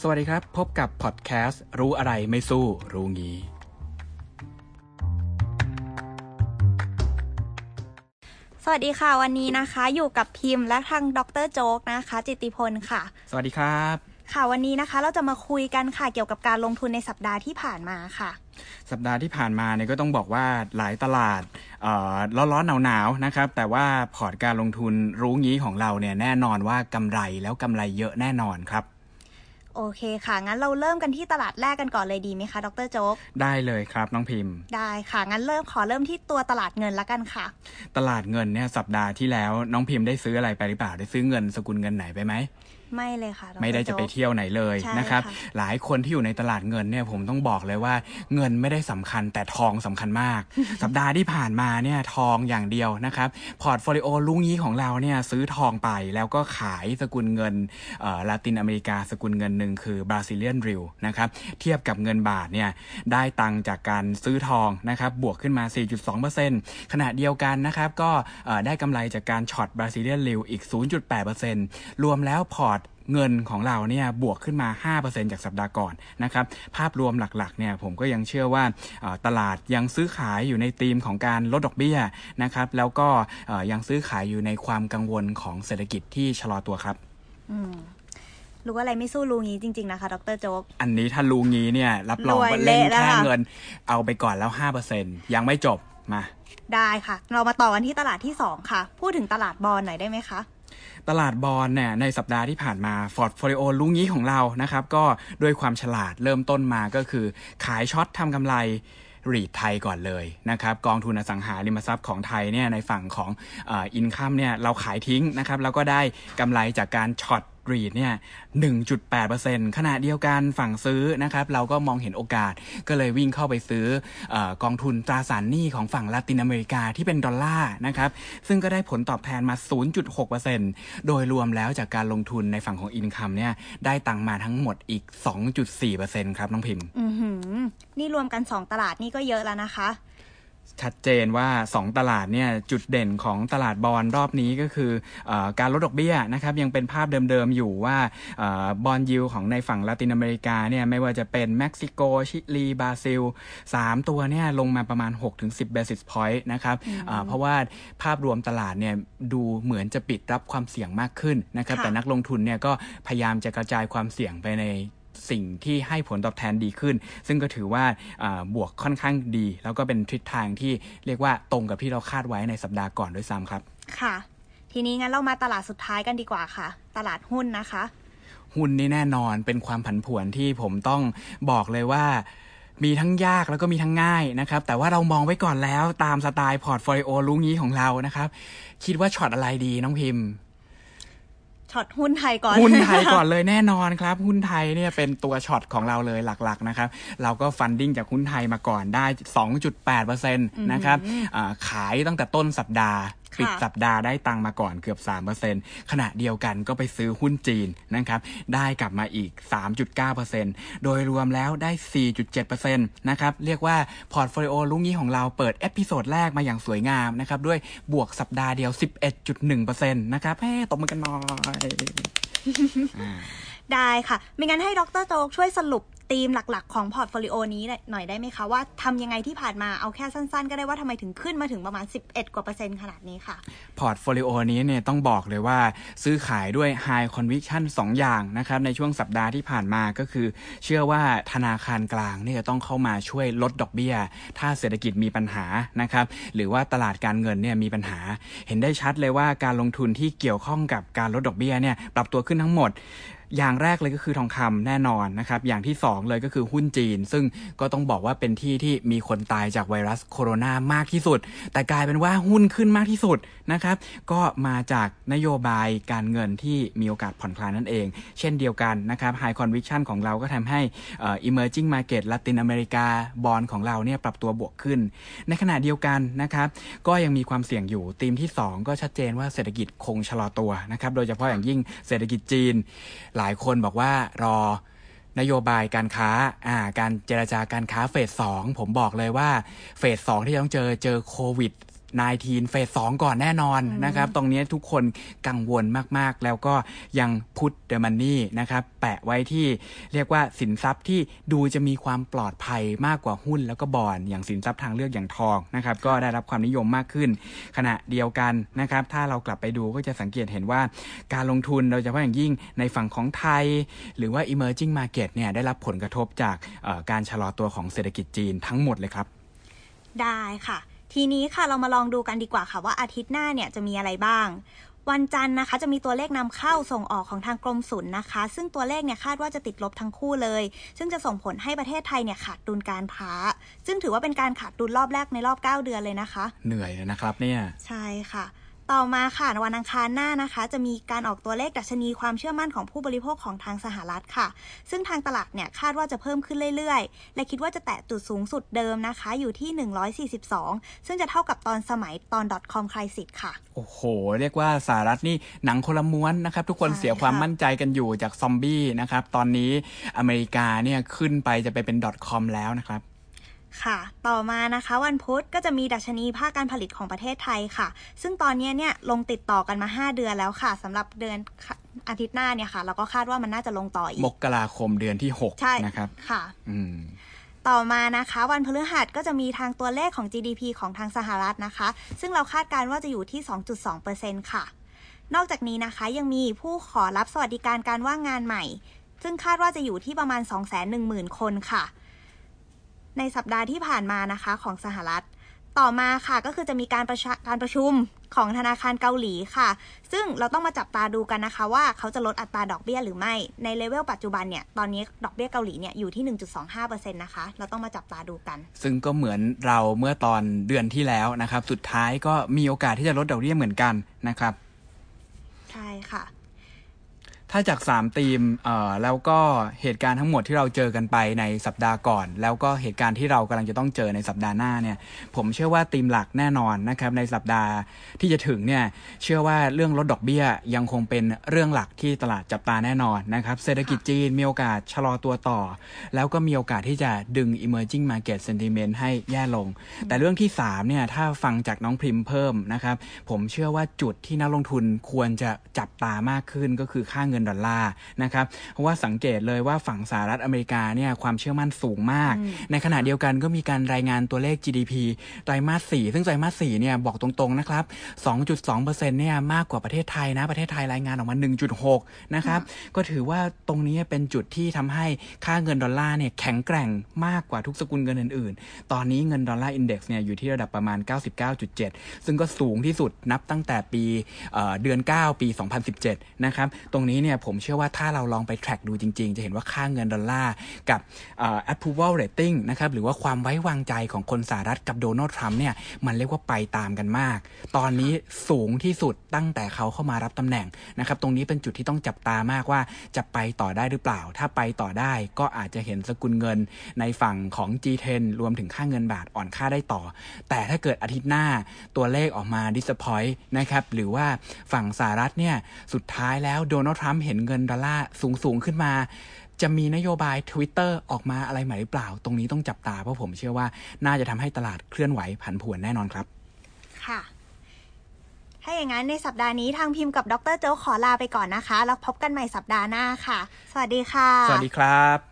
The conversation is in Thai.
สวัสดีครับ พบกับพอดแคสต์รู้อะไรไม่สู้ รู้งี้ สวัสดีค่ะวันนี้นะคะ อยู่กับพิมพ์และทางดรโจ๊กนะคะ จิตติพลค่ะ สวัสดีครับ ค่ะวันนี้นะคะเราจะมาคุยกันค่ะเกี่ยวกับการลงทุนในสัปดาห์ที่ผ่านมาค่ะ สัปดาห์ที่ผ่านมาเนี่ยก็ต้องบอกว่าหลายตลาดเอ่อร้อนๆหนาวๆนะครับ แต่ว่าพอร์ตการลงทุนรู้งี้ของเราเนี่ยแน่นอนว่ากำไรแล้วกำไรเยอะแน่นอนครับ โอเคค่ะ งั้นเราเริ่มกันที่ตลาดแรกกันก่อนเลยดีไหมคะดรโจ๊กได้เลยครับน้องพิมพ์ ได้ค่ะ งั้นเริ่มขอเริ่มที่ตัวตลาดเงินละกันค่ะ ตลาดเงินเนี่ยสัปดาห์ที่แล้วน้องพิมพ์ได้ซื้ออะไรไปหรือเปล่าได้ซื้อเงินสกุลเงินไหนไปไหม ไม่เลยค่ะดรไม่ได้จะไปโจ๊กเที่ยวไหนเลยใช่นะครับค่ะหลายคนที่อยู่ในตลาดเงินเนี่ยผมต้องบอกเลยว่าเงินไม่ได้สำคัญแต่ทองสำคัญมาก สัปดาห์ที่ผ่านมาเนี่ยทองอย่างเดียวนะครับ portfolio รู้งี้ของเราเนี่ยซื้อทองไปแล้วก็ขายสกุลเงินเอ่อลาตินอเมริกาสกุลเงินหนึ่งคือ Brazilian Real นะครับเทียบกับเงินบาทเนี่ยได้ตังค์จากการซื้อทองนะครับบวกขึ้นมา 4.2%ขณะเดียวกันนะครับก็เอ่อได้กำไรจากการ short Brazilian Real อีก 0.8%รวมแล้วพอร์ต เงินของเราเนี่ยบวกขึ้นมา 5%จากสัปดาห์ก่อนนะครับภาพรวมหลักๆเนี่ยผมก็ยังเชื่อว่าเอ่อตลาดยังซื้อขายอยู่ในธีมของการลดดอกเบี้ยนะครับแล้วก็เอ่อยังซื้อขายอยู่ในความกังวลของเศรษฐกิจที่ชะลอตัวครับอืมรู้อะไรไม่สู้รู้งี้จริง ๆ นะคะ ดรโจ๊ก อันนี้ถ้ารู้งี้เนี่ย รับรองรวยว่าเล่นเละแล้วแค่ค่าเงิน เอาไปก่อนแล้ว5%ยังไม่จบมา ได้ค่ะ เรามาต่อกันที่ตลาดที่สองค่ะ พูดถึงตลาดบอลหน่อยได้ไหมคะ ตลาดบอลเนี่ยในสัปดาห์ที่ผ่านมา portfolio รู้งี้ของเรานะครับ ก็ด้วยความฉลาดเริ่มต้นมาก็คือขาย short ทำกำไร REIT ไทยก่อนเลยนะครับกองทุนอสังหาริมทรัพย์ของไทยเนี่ยในฝั่งของ income เนี่ยเราขายทิ้งนะครับแล้วก็ได้กำไรจากการ short REIT เนี่ย 1.8%ขณะเดียวกันฝั่งซื้อนะครับ เราก็มองเห็นโอกาสก็เลยวิ่งเข้าไปซื้อกองทุนตราสารหนี้ของฝั่งลาตินอเมริกาที่เป็นดอลลาร์นะครับ ซึ่งก็ได้ผลตอบแทนมา 0.6%โดยรวมแล้วจากการลงทุนในฝั่งของ income เนี่ย ได้ตังมาทั้งหมดอีก 2.4%ครับน้องพิมพ์นี่รวมกันสองตลาดนี่ก็เยอะแล้วนะคะ ชัดเจนว่า 2 ตลาดเนี่ยจุดเด่นของตลาดบอลรอบนี้ก็คือเออการลดดอกเบี้ยนะครับยังเป็นภาพเดิมๆอยู่ว่าเออบอลยิวของในฝั่งลาตินอเมริกาเนี่ยไม่ว่าจะเป็นเม็กซิโก ชิลี บราซิล 3 ตัวเนี่ยลงมาประมาณ 6-10 basis point นะครับเอ่อเพราะว่าภาพรวมตลาดเนี่ยดูเหมือนจะปิดรับความเสี่ยงมากขึ้นนะครับค่ะแต่นักลงทุนเนี่ยก็พยายามจะกระจายความเสี่ยงไปใน สิ่งที่ให้ผลตอบแทนดีขึ้น ซึ่งก็ถือว่าอ่าบวกค่อนข้างดี แล้วก็เป็นทิศทางที่เรียกว่าตรงกับที่เราคาดไว้ในสัปดาห์ก่อนด้วยซ้ำครับ ค่ะ ทีนี้งั้นเรามาตลาดสุดท้ายกันดีกว่าค่ะ ตลาดหุ้นนะคะ หุ้นนี่แน่นอนเป็นความผันผวนที่ผมต้องบอกเลยว่ามีทั้งยากแล้วก็มีทั้งง่ายนะครับ แต่ว่าเรามองไว้ก่อนแล้วตามสไตล์ portfolio รู้งี้ของเรานะครับ คิดว่า short อะไรดีน้องพิมพ์ short หุ้นไทยก่อน หุ้นไทยก่อนเลยแน่นอนครับ หุ้นไทยเนี่ยเป็นตัว short ของเราเลยหลักๆนะครับ เราก็ funding จากหุ้นไทยมาก่อนได้ 2.8%นะครับอ่าขายตั้งแต่ต้นสัปดาห์ค่ะ ปิดสัปดาห์ได้ตังค์มาก่อนเกือบ 3%ขณะเดียวกันก็ไปซื้อหุ้นจีนนะครับได้กลับมาอีก 3.9%โดยรวมแล้วได้ 4.7%นะครับเรียกว่าportfolio รู้งี้ของเราเปิด episode แรกมาอย่างสวยงามนะครับด้วยบวกสัปดาห์เดียว 11.1%นะครับเฮ้ตบมือกันหน่อยได้ค่ะ ไม่งั้นให้ดรโจ๊กช่วยสรุป ธีมหลักๆ ของ portfolio นี้หน่อยได้ไหมคะ ว่าทำยังไงที่ผ่านมาเอาแค่สั้นๆ ก็ได้ว่าทำไมถึงขึ้นมาถึงประมาณ 11 กว่าเปอร์เซ็นต์ขนาดนี้ค่ะ portfolio นี้เนี่ยต้องบอกเลยว่าซื้อขายด้วย High Conviction 2 อย่างนะครับในช่วงสัปดาห์ที่ผ่านมาก็คือ เชื่อว่าธนาคารกลางเนี่ยจะต้องเข้ามาช่วยลดดอกเบี้ย ถ้าเศรษฐกิจมีปัญหานะครับหรือว่าตลาดการเงินเนี่ยมีปัญหา เห็นได้ชัดเลยว่าการลงทุนที่เกี่ยวข้องกับการลดดอกเบี้ยเนี่ยปรับตัวขึ้นทั้งหมด อย่างแรกเลยก็คือทองคำแน่นอนนะครับ อย่างที่ 2 เลยก็คือหุ้นจีน ซึ่งก็ต้องบอกว่าเป็นที่ที่มีคนตายจากไวรัสโคโรนามากที่สุด แต่กลายเป็นว่าหุ้นขึ้นมากที่สุดนะครับ ก็มาจากนโยบายการเงินที่มีโอกาสผ่อนคลายนั่นเอง เช่นเดียวกันนะครับ High Conviction ของเราก็ทำให้เอ่อ Emerging Market ละตินอเมริกาบอลของเราเนี่ยปรับตัวบวกขึ้น ในขณะเดียวกันนะครับก็ยังมีความเสี่ยงอยู่ธีมที่ 2 ก็ชัดเจนว่าเศรษฐกิจคงชะลอตัวนะครับโดยเฉพาะอย่างยิ่งเศรษฐกิจจีนหลายคนบอกว่ารอนโยบายการค้าอ่าการเจรจาการค้าเฟสสองผมบอกเลยว่าเฟสสองที่ต้องเจอเจอโควิด 19เฟสสก่อนแน่นอนนะครับ ตรงนี้ทุกคนกังวลมากๆ แล้วก็ยังพุทเดอร์มันนี่นะครับ แปะไว้ที่เรียกว่าสินทรัพย์ที่ดูจะมีความปลอดภัยมากกว่าหุ้นแล้วก็บอลอย่างสินทรัพย์ทางเลือกอย่างทองนะครับ ก็ได้รับความนิยมมากขึ้น ขณะเดียวกันนะครับ ถ้าเรากลับไปดูก็จะสังเกตเห็นว่าการลงทุนโดยเฉพาะอย่างยิ่งในฝั่งของไทย หรือว่า emerging market เนี่ยได้รับผลกระทบจากการชะลอตัวของเศรษฐกิจจีนทั้งหมดเลยครับ ได้ค่ะ ทีนี้ค่ะเรามาลองดูกันดีกว่าค่ะว่าอาทิตย์หน้าเนี่ยจะมีอะไรบ้าง วันจันทร์นะคะ จะมีตัวเลขนำเข้าส่งออกของทางกรมศุลนะคะ ซึ่งตัวเลขเนี่ยคาดว่าจะติดลบทั้งคู่เลย ซึ่งจะส่งผลให้ประเทศไทยเนี่ยขาดดุลการค้า ซึ่งถือว่าเป็นการขาดดุลรอบแรกในรอบ 9 เดือนเลยนะคะ เหนื่อยนะครับเนี่ย ใช่ค่ะ ต่อมาค่ะวันอังคารหน้านะคะ จะมีการออกตัวเลขดัชนีความเชื่อมั่นของผู้บริโภคของทางสหรัฐค่ะ ซึ่งทางตลาดเนี่ยคาดว่าจะเพิ่มขึ้นเรื่อยๆ และคิดว่าจะแตะจุดสูงสุดเดิมนะคะ อยู่ที่ 142 ซึ่งจะเท่ากับตอนสมัยตอน .com crisis ค่ะ โอ้โห เรียกว่าสหรัฐนี่หนังคนละม้วนนะครับ ทุกคนเสียความมั่นใจกันอยู่จากซอมบี้นะครับ ตอนนี้อเมริกาเนี่ยขึ้นไปจะไปเป็น .com แล้วนะครับ ค่ะ ต่อมานะคะวันพุธก็จะมีดัชนีภาคการผลิตของประเทศไทยค่ะ ซึ่งตอนนี้เนี่ยลงติดต่อกันมา 5 เดือนแล้วค่ะสำหรับเดือนอาทิตย์หน้าเนี่ยค่ะ เราก็คาดว่ามันน่าจะลงต่ออีก มกราคมเดือนที่6นะครับค่ะ อืมต่อมานะคะวันพฤหัสก็จะมีทางตัวเลขของ GDP ของทางสหรัฐนะคะ ซึ่งเราคาดการว่าจะอยู่ที่ 2.2%ค่ะ นอกจากนี้นะคะยังมีผู้ขอรับสวัสดิการการว่างงานใหม่ ซึ่งคาดว่าจะอยู่ที่ประมาณ 210,000 คนค่ะ ในสัปดาห์ที่ผ่านมานะคะของสหรัฐ ต่อมาค่ะก็คือจะมีการประการประชุมของธนาคารเกาหลีค่ะ ซึ่งเราต้องมาจับตาดูกันนะคะ ว่าเขาจะลดอัตราดอกเบี้ยหรือไม่ ในเลเวลปัจจุบันเนี่ยตอนนี้ดอกเบี้ยเกาหลีเนี่ยอยู่ที่ 1.25%นะคะ เราต้องมาจับตาดูกัน ซึ่งก็เหมือนเราเมื่อตอนเดือนที่แล้วนะครับ สุดท้ายก็มีโอกาสที่จะลดดอกเบี้ยเหมือนกันนะครับ ใช่ค่ะ ถ้าจาก3ธีมเอ่อแล้วก็เหตุการณ์ทั้งหมดที่เราเจอกันไปในสัปดาห์ก่อน แล้วก็เหตุการณ์ที่เรากำลังจะต้องเจอในสัปดาห์หน้าเนี่ย ผมเชื่อว่าธีมหลักแน่นอนนะครับในสัปดาห์ที่จะถึงเนี่ยเชื่อว่าเรื่องลดดอกเบี้ยยังคงเป็นเรื่องหลักที่ตลาดจับตาแน่นอนนะครับเศรษฐกิจจีนมีโอกาสชะลอตัวต่อ แล้วก็มีโอกาสที่จะดึง emerging market sentiment ให้แย่ลง แต่เรื่องที่3เนี่ยถ้าฟังจากน้องพริมเพิ่มนะครับผมเชื่อว่าจุดที่นักลงทุนควรจะจับตามากขึ้นก็คือค่าเงินดอลลาร์นะครับเพราะว่าสังเกตเลยว่าฝั่งสหรัฐอเมริกาเนี่ยความเชื่อมั่นสูงมาก ในขณะเดียวกันก็มีการรายงานตัวเลข GDP ไตรมาส 4 ซึ่งไตรมาส 4 เนี่ยบอกตรงๆนะครับ 2.2%เนี่ยมากกว่าประเทศไทยนะ ประเทศไทยรายงานออกมา 1.6 นะครับ ก็ถือว่าตรงนี้เป็นจุดที่ทำให้ค่าเงินดอลลาร์เนี่ยแข็งแกร่งมากกว่าทุกสกุลเงินอื่นๆ ตอนนี้เงินดอลลาร์อินเด็กซ์เนี่ยอยู่ที่ระดับประมาณ 99.7 ซึ่งก็สูงที่สุดนับตั้งแต่ปีเดือน 9 ปี 2017 นะครับ ตรงนี้เนี่ยผมเชื่อว่าถ้าเราลองไป track ดูจริง ๆ จะเห็นว่าค่าเงินดอลลาร์กับ approval rating นะครับหรือว่าความไว้วางใจของคนสหรัฐกับโดนัลด์ทรัมป์เนี่ยมันเรียกว่าไปตามกันมาก ตอนนี้สูงที่สุดตั้งแต่เขาเข้ามารับตำแหน่งนะครับตรงนี้เป็นจุดที่ต้องจับตามากว่าจะไปต่อได้หรือเปล่า ถ้าไปต่อได้ก็อาจจะเห็นสกุลเงินในฝั่งของ G10 รวมถึงค่าเงินบาทอ่อนค่าได้ต่อ แต่ถ้าเกิดอาทิตย์หน้าตัวเลขออกมา disappoint นะครับหรือว่าฝั่งสหรัฐเนี่ยสุดท้ายแล้วโดนัลด์ทรัมป์เห็นเงินดอลลาร์สูงสูงขึ้นมา จะมีนโยบาย Twitter ออกมาอะไรใหม่หรือเปล่า ตรงนี้ต้องจับตาเพราะผมเชื่อว่าน่าจะทำให้ตลาดเคลื่อนไหวผันผวนแน่นอนครับ ค่ะถ้าอย่างนั้นในสัปดาห์นี้ทางพิมพ์กับดรโจขอลาไปก่อนนะคะ แล้วพบกันใหม่สัปดาห์หน้าค่ะ สวัสดีค่ะ สวัสดีครับ